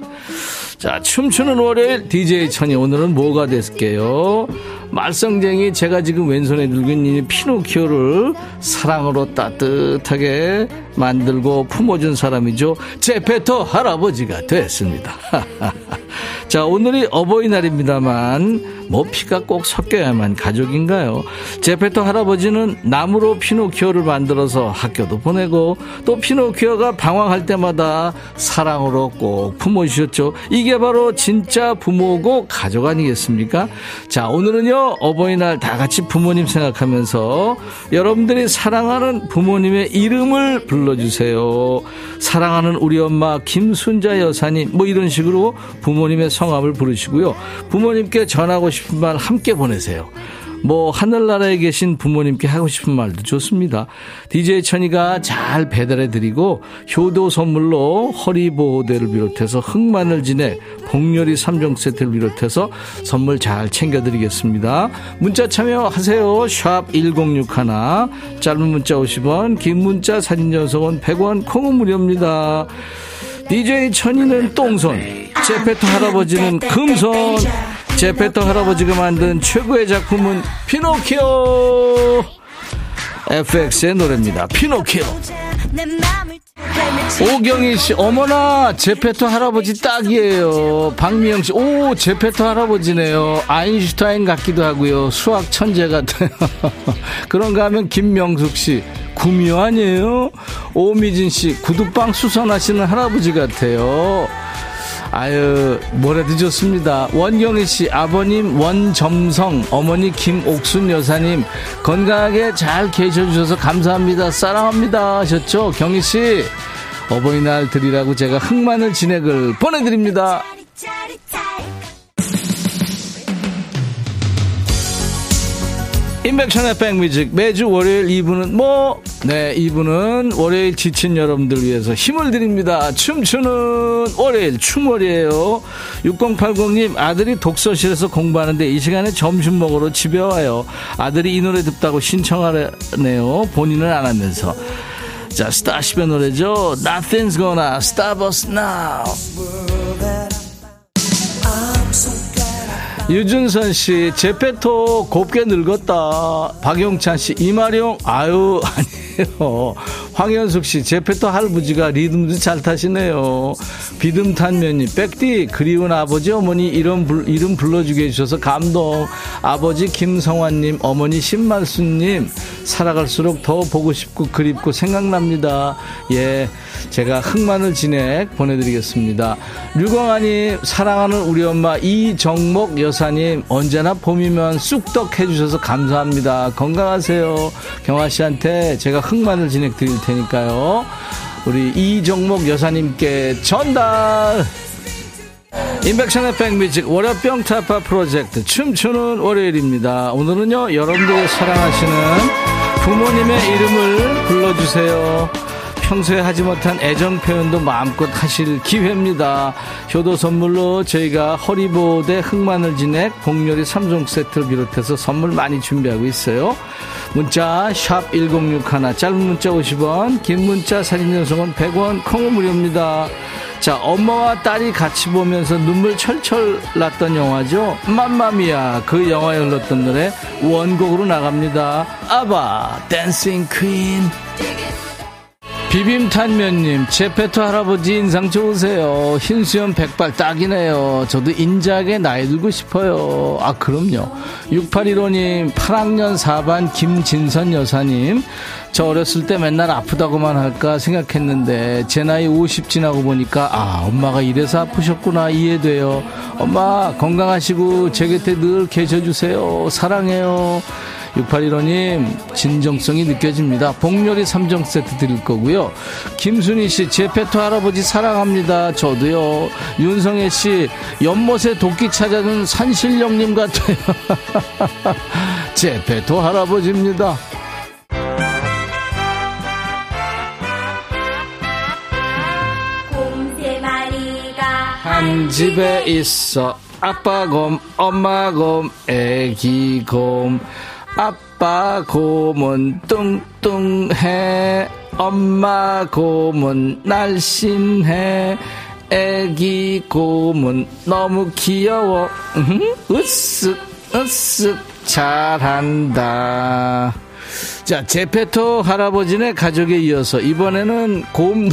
자 춤추는 월요일 DJ 천이 오늘은 뭐가 됐을게요? 말썽쟁이 제가 지금 왼손에 들고 있는 피노키오를 사랑으로 따뜻하게 만들고 품어준 사람이죠. 제페토 할아버지가 됐습니다. *laughs* 자, 오늘이 어버이날입니다만, 뭐 피가 꼭 섞여야만 가족인가요? 제페토 할아버지는 나무로 피노키오를 만들어서 학교도 보내고, 또 피노키오가 방황할 때마다 사랑으로 꼭 품어주셨죠. 이게 바로 진짜 부모고 가족 아니겠습니까? 자, 오늘은요, 어버이날 다 같이 부모님 생각하면서 여러분들이 사랑하는 부모님의 이름을 불러 주세요. 사랑하는 우리 엄마 김순자 여사님, 뭐 이런 식으로 부모님의 성함을 부르시고요. 부모님께 전하고 싶은 말 함께 보내세요. 뭐 하늘나라에 계신 부모님께 하고 싶은 말도 좋습니다. DJ 천이가 잘 배달해 드리고 효도 선물로 허리 보호대를 비롯해서 흑마늘 진액, 복렬이 3종 세트를 비롯해서 선물 잘 챙겨 드리겠습니다. 문자 참여하세요. 샵 1061. 짧은 문자 50원, 긴 문자 사진 전송은 100원, 콩은 무료입니다. DJ 천이는 똥손, 제페토 할아버지는 금손, 제페토 할아버지가 만든 최고의 작품은 피노키오! FX의 노래입니다. 피노키오! 오경희 씨, 어머나, 제페토 할아버지 딱이에요. 박미영 씨, 오, 제페토 할아버지네요. 아인슈타인 같기도 하고요. 수학 천재 같아요. *laughs* 그런가 하면 김명숙 씨, 구미호 아니에요? 오미진 씨, 구두빵 수선하시는 할아버지 같아요. 아유, 뭐래도 좋습니다. 원경희 씨, 아버님 원점성, 어머니 김옥순 여사님, 건강하게 잘 계셔주셔서 감사합니다. 사랑합니다. 하셨죠? 경희 씨, 어버이날 드리라고 제가 흑마늘 진액을 보내드립니다. 인백션의 백뮤직. 매주 월요일 2부는 뭐? 네 2부는 월요일 지친 여러분들 위해서 힘을 드립니다. 춤추는 월요일 춤월이에요. 6080님 아들이 독서실에서 공부하는데 이 시간에 점심 먹으러 집에 와요. 아들이 이 노래 듣다고 신청하네요. 본인은 안 하면서. 자 스타쉽의 노래죠. Nothing's gonna stop us now 유준선 씨, 제페토 곱게 늙었다. 박용찬 씨, 이마룡, 아유, 아니 에요. *laughs* 황현숙 씨, 제페토 할아버지가 리듬도 잘 타시네요. 비듬탄 면이, 백디, 그리운 아버지, 어머니 이름, 불, 이름 불러주게 해주셔서 감동. 아버지 김성환님, 어머니 신만수님, 살아갈수록 더 보고 싶고 그립고 생각납니다. 예, 제가 흑마늘 진액 보내드리겠습니다. 류광아님, 사랑하는 우리 엄마 이정목 여사님, 언제나 봄이면 쑥떡 해주셔서 감사합니다. 건강하세요. 경아 씨한테 제가 흑마늘 진액 드릴 테니까요. 우리 이정목 여사님께 전달! 인백션의 백뮤직 월요병 타파 프로젝트 춤추는 월요일입니다. 오늘은요 여러분들이 사랑하시는 부모님의 이름을 불러주세요. 평소에 하지 못한 애정 표현도 마음껏 하실 기회입니다. 효도 선물로 저희가 허리보호대 흑마늘 진액 복요리 3종 세트를 비롯해서 선물 많이 준비하고 있어요. 문자 1061, 짧은 문자 50원, 긴 문자 사진 전송은 100원, 콩은 무료입니다. 자, 엄마와 딸이 같이 보면서 눈물 철철 났던 영화죠. 맘마미아. 그 영화에 흘렀던 노래 원곡으로 나갑니다. 아바, 댄싱 퀸. 비빔탄면님, 제페토 할아버지 인상 좋으세요. 흰 수염 백발 딱이네요. 저도 인자하게 나이 들고 싶어요. 아, 그럼요. 6815님, 8학년 4반 김진선 여사님, 저 어렸을 때 맨날 아프다고만 할까 생각했는데, 제 나이 50 지나고 보니까, 아, 엄마가 이래서 아프셨구나 이해돼요. 엄마, 건강하시고, 제 곁에 늘 계셔주세요. 사랑해요. 6815님, 진정성이 느껴집니다. 복요리 3종 세트 드릴 거고요. 김순희 씨, 제 페토 할아버지 사랑합니다. 저도요. 윤성애 씨, 연못에 도끼 찾아는 산신령님 같아요. *laughs* 제 페토 할아버지입니다. 곰세 마리가 한 집에 있어. 아빠 곰, 엄마 곰, 애기 곰. 아빠 곰은 뚱뚱해. 엄마 곰은 날씬해. 애기 곰은 너무 귀여워. 으쓱, 으쓱, 잘한다. 자, 제페토 할아버지네 가족에 이어서 이번에는 곰,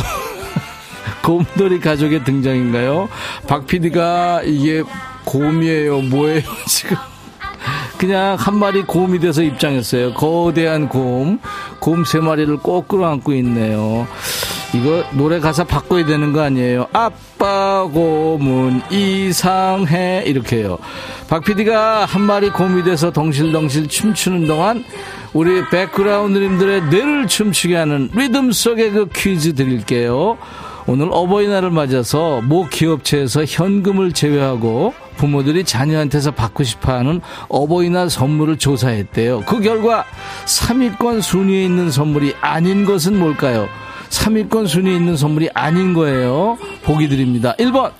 *laughs* 곰돌이 가족의 등장인가요? 박 PD가 이게 곰이에요, 뭐예요, 지금? 그냥 한 마리 곰이 돼서 입장했어요. 거대한 곰. 곰 세 마리를 꼭 끌어안고 있네요. 이거 노래 가사 바꿔야 되는 거 아니에요? 아빠 곰은 이상해. 이렇게요. 박 PD가 한 마리 곰이 돼서 덩실덩실 춤추는 동안 우리 백그라운드님들의 뇌를 춤추게 하는 리듬 속의 그 퀴즈 드릴게요. 오늘 어버이날을 맞아서 모 기업체에서 현금을 제외하고 부모들이 자녀한테서 받고 싶어하는 어버이날 선물을 조사했대요. 그 결과 3위권 순위에 있는 선물이 아닌 것은 뭘까요? 3위권 순위에 있는 선물이 아닌 거예요. 보기 드립니다. 1번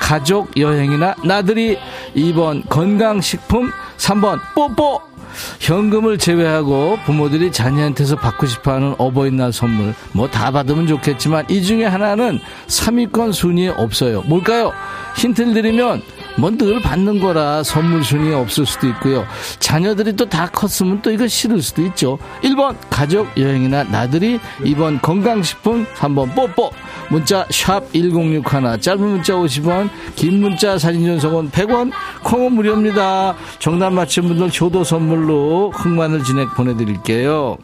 가족 여행이나 나들이 2번 건강식품 3번 뽀뽀 현금을 제외하고 부모들이 자녀한테서 받고 싶어하는 어버이날 선물 뭐 다 받으면 좋겠지만 이 중에 하나는 3위권 순위에 없어요. 뭘까요? 힌트를 드리면 뭐 늘 받는 거라 선물 순위에 없을 수도 있고요. 자녀들이 또 다 컸으면 또 이거 싫을 수도 있죠. 1번 가족 여행이나 나들이 2번 건강식품 3번 뽀뽀 문자 샵 1061 짧은 문자 50원 긴 문자 사진 전송은 100원 콩은 무료입니다. 정답 맞힌 분들 효도 선물로 흑마늘 진액 보내드릴게요.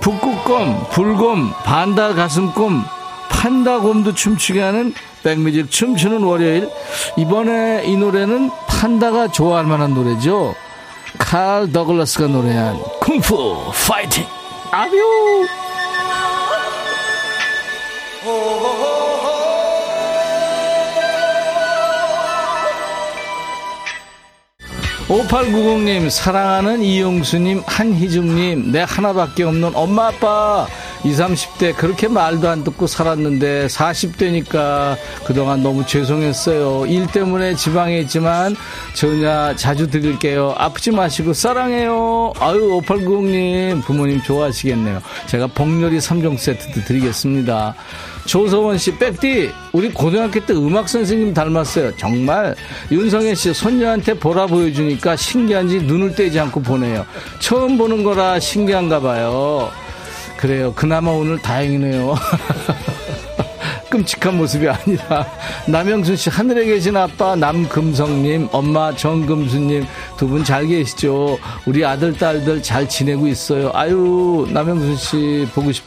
북극곰, 불곰, 반달 가슴곰, 판다곰도 춤추게 하는 백뮤직 춤추는 월요일. 이번에 이 노래는 판다가 좋아할 만한 노래죠. 칼 더글라스가 노래한 쿵푸 파이팅! 아뷰! 5890님, 사랑하는 이용수님, 한희중님, 내 하나밖에 없는 엄마, 아빠. 20, 30대 그렇게 말도 안 듣고 살았는데 40대니까 그동안 너무 죄송했어요. 일 때문에 지방에 있지만 전화 자주 드릴게요. 아프지 마시고 사랑해요. 아유, 5890님, 부모님 좋아하시겠네요. 제가 복렬이 3종 세트도 드리겠습니다. 조서원 씨, 백디, 우리 고등학교 때 음악 선생님 닮았어요. 정말. 윤성애 씨, 손녀한테 보라 보여주니까 신기한지 눈을 떼지 않고 보내요. 처음 보는 거라 신기한가 봐요. 그래요. 그나마 오늘 다행이네요. *laughs* 끔찍한 모습이 아니라 남영순 씨 하늘에 계신 아빠 남금성님 엄마 정금수님 두 분 잘 계시죠 우리 아들 딸들 잘 지내고 있어요 아유 남영순 씨 보고 싶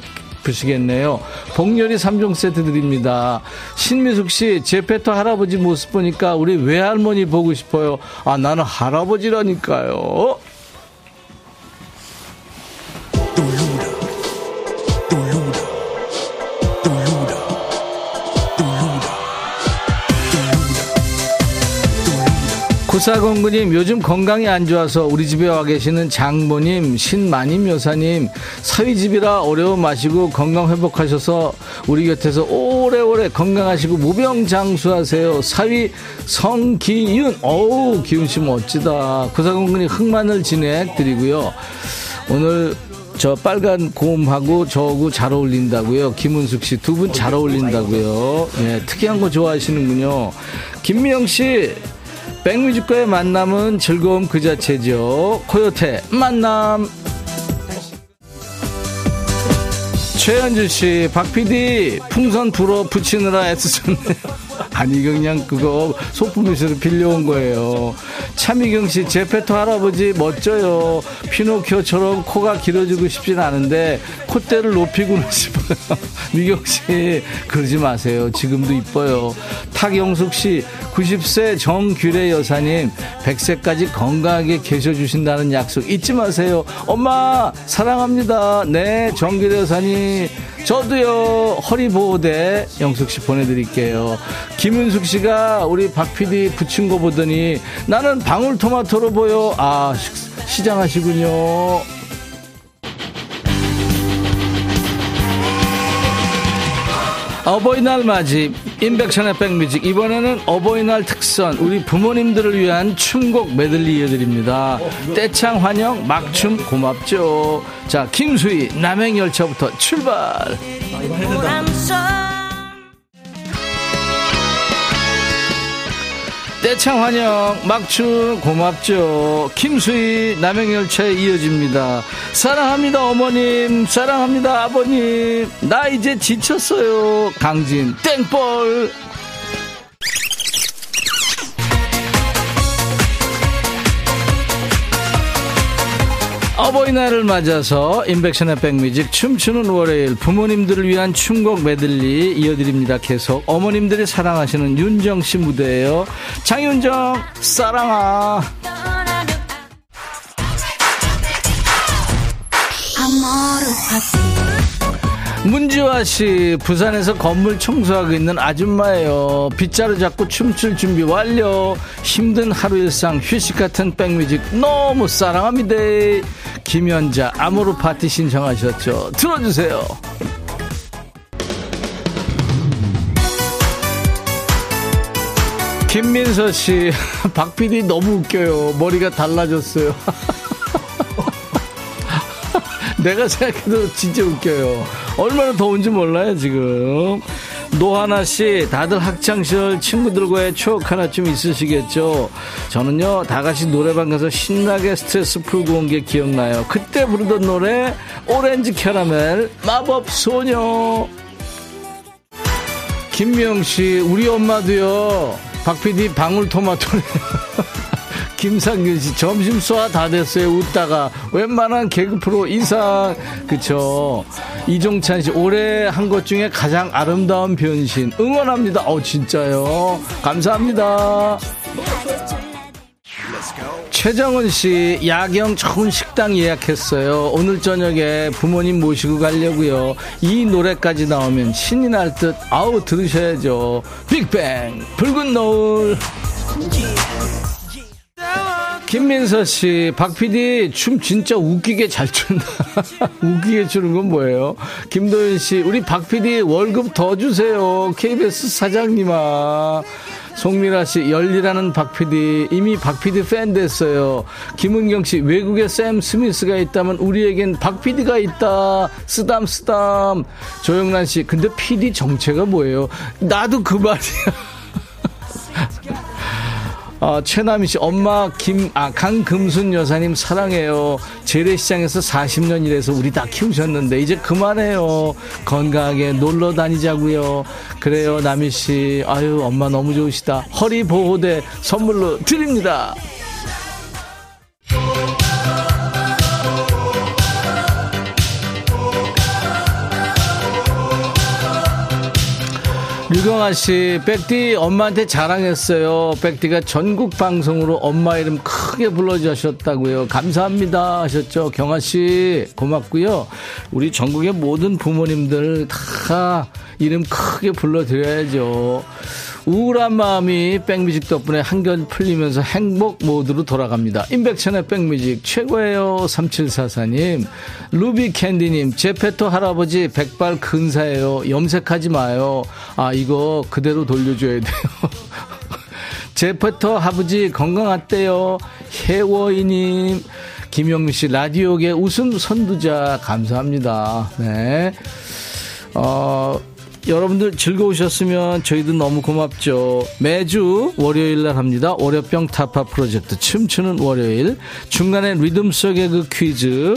싶으시겠네요. 복렬이 3종 세트 드립니다. 신미숙 씨, 제페토 할아버지 모습 보니까 우리 외할머니 보고 싶어요. 아, 나는 할아버지라니까요. 구사공구님 요즘 건강이 안 좋아서 우리 집에 와 계시는 장모님 신마님 여사님 사위집이라 어려움 마시고 건강 회복하셔서 우리 곁에서 오래오래 건강하시고 무병장수하세요 사위 성기윤 어우 기훈씨 멋지다 구사공구님 흑마늘 진액 드리고요 오늘 저 빨간 곰하고 저하고 잘 어울린다고요. 김은숙 씨 두 분 잘 어울린다고요. 네, 특이한 거 좋아하시는군요. 김미영 씨 백뮤직과의 만남은 즐거움 그 자체죠. 코요태 만남. 최현주 씨, 박 PD, 풍선 불어 붙이느라 애쓰셨네요. 아니, 그냥 그거 소품에서 빌려온 거예요. 차미경 씨, 제페토 할아버지 멋져요. 피노키오처럼 코가 길어지고 싶진 않은데, 콧대를 높이고는 *laughs* 싶어요. 미경 씨, 그러지 마세요. 지금도 이뻐요. 탁영숙 씨, 90세 정규래 여사님, 100세까지 건강하게 계셔 주신다는 약속 잊지 마세요. 엄마, 사랑합니다. 네, 정규래 여사님. 저도요, 허리보호대 영숙 씨 보내드릴게요. 김은숙 씨가 우리 박 PD 붙인 거 보더니 나는 방울토마토로 보여. 아, 시장하시군요. 어버이날 맞이 인백션의 백뮤직. 이번에는 어버이날 특선 우리 부모님들을 위한 춤곡 메들리 이어드립니다. 떼창 환영 막춤 고맙죠. 자 김수희 남행열차부터 출발 떼창 환영 막춤 고맙죠. 김수희 남행열차에 이어집니다. 사랑합니다 어머님. 사랑합니다 아버님. 나 이제 지쳤어요. 강진. 땡볼 어버이날을 맞아서 인백션의 백뮤직 춤추는 월요일 부모님들을 위한 춤곡 메들리 이어드립니다. 계속 어머님들이 사랑하시는 윤정 씨 무대예요. 장윤정 사랑아. 문지화 씨, 부산에서 건물 청소하고 있는 아줌마예요. 빗자루 잡고 춤출 준비 완료. 힘든 하루 일상, 휴식 같은 백뮤직 너무 사랑합니다. 김연자, 아모르 파티 신청하셨죠. 들어주세요. 김민서 씨, *laughs* 박 PD 너무 웃겨요. 머리가 달라졌어요. *laughs* 내가 생각해도 진짜 웃겨요. 얼마나 더운지 몰라요, 지금. 노하나 씨, 다들 학창시절 친구들과의 추억 하나쯤 있으시겠죠? 저는요, 다 같이 노래방 가서 신나게 스트레스 풀고 온 게 기억나요. 그때 부르던 노래, 오렌지 캐러멜, 마법 소녀. 김미영 씨, 우리 엄마도요, 박 PD 방울토마토래요. *laughs* 김상균 씨 점심 소화 다 됐어요. 웃다가 웬만한 개그 프로 이상 그쵸? 이종찬 씨 올해 한 것 중에 가장 아름다운 변신. 응원합니다. 어 진짜요? 감사합니다. 최정은 씨 야경 좋은 식당 예약했어요. 오늘 저녁에 부모님 모시고 가려고요. 이 노래까지 나오면 신이 날 듯 아우 들으셔야죠. 빅뱅 붉은 노을 김민서 씨, 박 PD 춤 진짜 웃기게 잘 춘다. *laughs* 웃기게 추는 건 뭐예요? 김도현 씨, 우리 박 PD 월급 더 주세요. KBS 사장님아. 송미라 씨, 열리라는 박 PD. 이미 박 PD 팬 됐어요. 김은경 씨, 외국에 샘 스미스가 있다면 우리에겐 박 PD가 있다. 쓰담, 쓰담. 조영란 씨, 근데 PD 정체가 뭐예요? 나도 그 말이야. *laughs* 어, 최남희 씨, 엄마 김, 아, 강금순 여사님 사랑해요. 재래시장에서 40년 일해서 우리 다 키우셨는데, 이제 그만해요. 건강하게 놀러 다니자고요 그래요, 남희 씨. 아유, 엄마 너무 좋으시다. 허리 보호대 선물로 드립니다. 유경아 씨, 백디 엄마한테 자랑했어요. 백디가 전국 방송으로 엄마 이름 크게 불러주셨다고요. 감사합니다 하셨죠. 경아 씨, 고맙고요. 우리 전국의 모든 부모님들 다 이름 크게 불러드려야죠. 우울한 마음이 백뮤직 덕분에 한결 풀리면서 행복 모드로 돌아갑니다. 임백천의 백뮤직 최고예요. 3744님. 루비 캔디님. 제페토 할아버지 백발 근사예요. 염색하지 마요. 아, 이거 그대로 돌려줘야 돼요. *laughs* 제페토 아버지 건강하대요. 해워이님. 김영민 씨 라디오계 웃음 선두자 감사합니다. 네. 어, 여러분들 즐거우셨으면 저희도 너무 고맙죠. 매주 월요일 날 합니다. 월요병 타파 프로젝트 춤추는 월요일 중간에 리듬 속의 그 퀴즈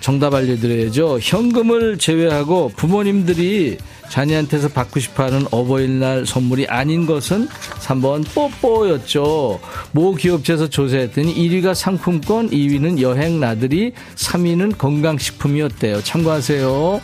정답 알려드려야죠. 현금을 제외하고 부모님들이 자녀한테서 받고 싶어하는 어버이날 선물이 아닌 것은 3번 뽀뽀였죠. 모 기업체에서 조사했더니 1위가 상품권, 2위는 여행 나들이, 3위는 건강식품이었대요. 참고하세요.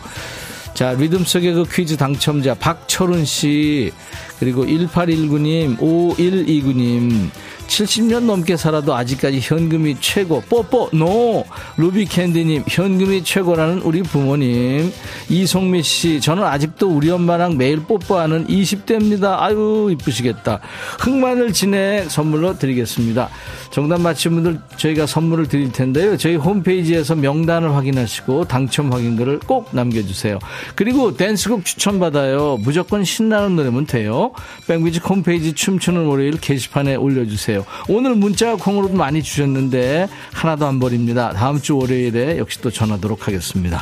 자, 리듬 속의 그 퀴즈 당첨자 박철훈 씨, 그리고 1819님, 5129님, 70년 넘게 살아도 아직까지 현금이 최고. 뽀뽀, 노! 루비캔디님, 현금이 최고라는 우리 부모님. 이송미 씨, 저는 아직도 우리 엄마랑 매일 뽀뽀하는 20대입니다. 아유, 이쁘시겠다. 흑마늘 진액 선물로 드리겠습니다. 정답 맞힌 분들 저희가 선물을 드릴 텐데요. 저희 홈페이지에서 명단을 확인하시고 당첨 확인글을 꼭 남겨주세요. 그리고 댄스곡 추천받아요. 무조건 신나는 노래면 돼요. 백뮤직 홈페이지 춤추는 월요일 게시판에 올려주세요. 오늘 문자 콩으로도 많이 주셨는데 하나도 안 버립니다. 다음 주 월요일에 역시 또 전하도록 하겠습니다.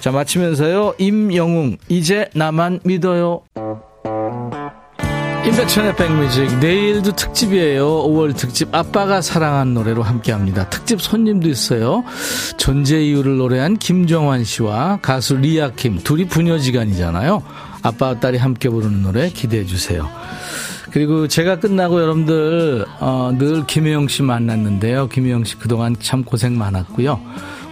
자, 마치면서요. 임영웅, 이제 나만 믿어요. 임백천의 백뮤직. 내일도 특집이에요. 5월 특집. 아빠가 사랑한 노래로 함께합니다. 특집 손님도 있어요. 존재 이유를 노래한 김정환 씨와 가수 리아킴. 둘이 부녀지간이잖아요. 아빠와 딸이 함께 부르는 노래 기대해 주세요. 그리고 제가 끝나고 여러분들 어, 늘 김혜영 씨 만났는데요. 김혜영 씨 그동안 참 고생 많았고요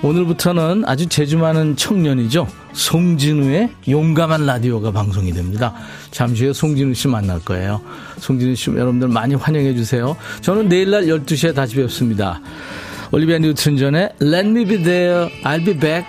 오늘부터는 아주 재주 많은 청년이죠. 송진우의 용감한 라디오가 방송이 됩니다. 잠시 후에 송진우 씨 만날 거예요. 송진우 씨 여러분들 많이 환영해 주세요. 저는 내일 날 12시에 다시 뵙습니다. 올리비아 뉴튼 전의 Let Me Be There, I'll Be Back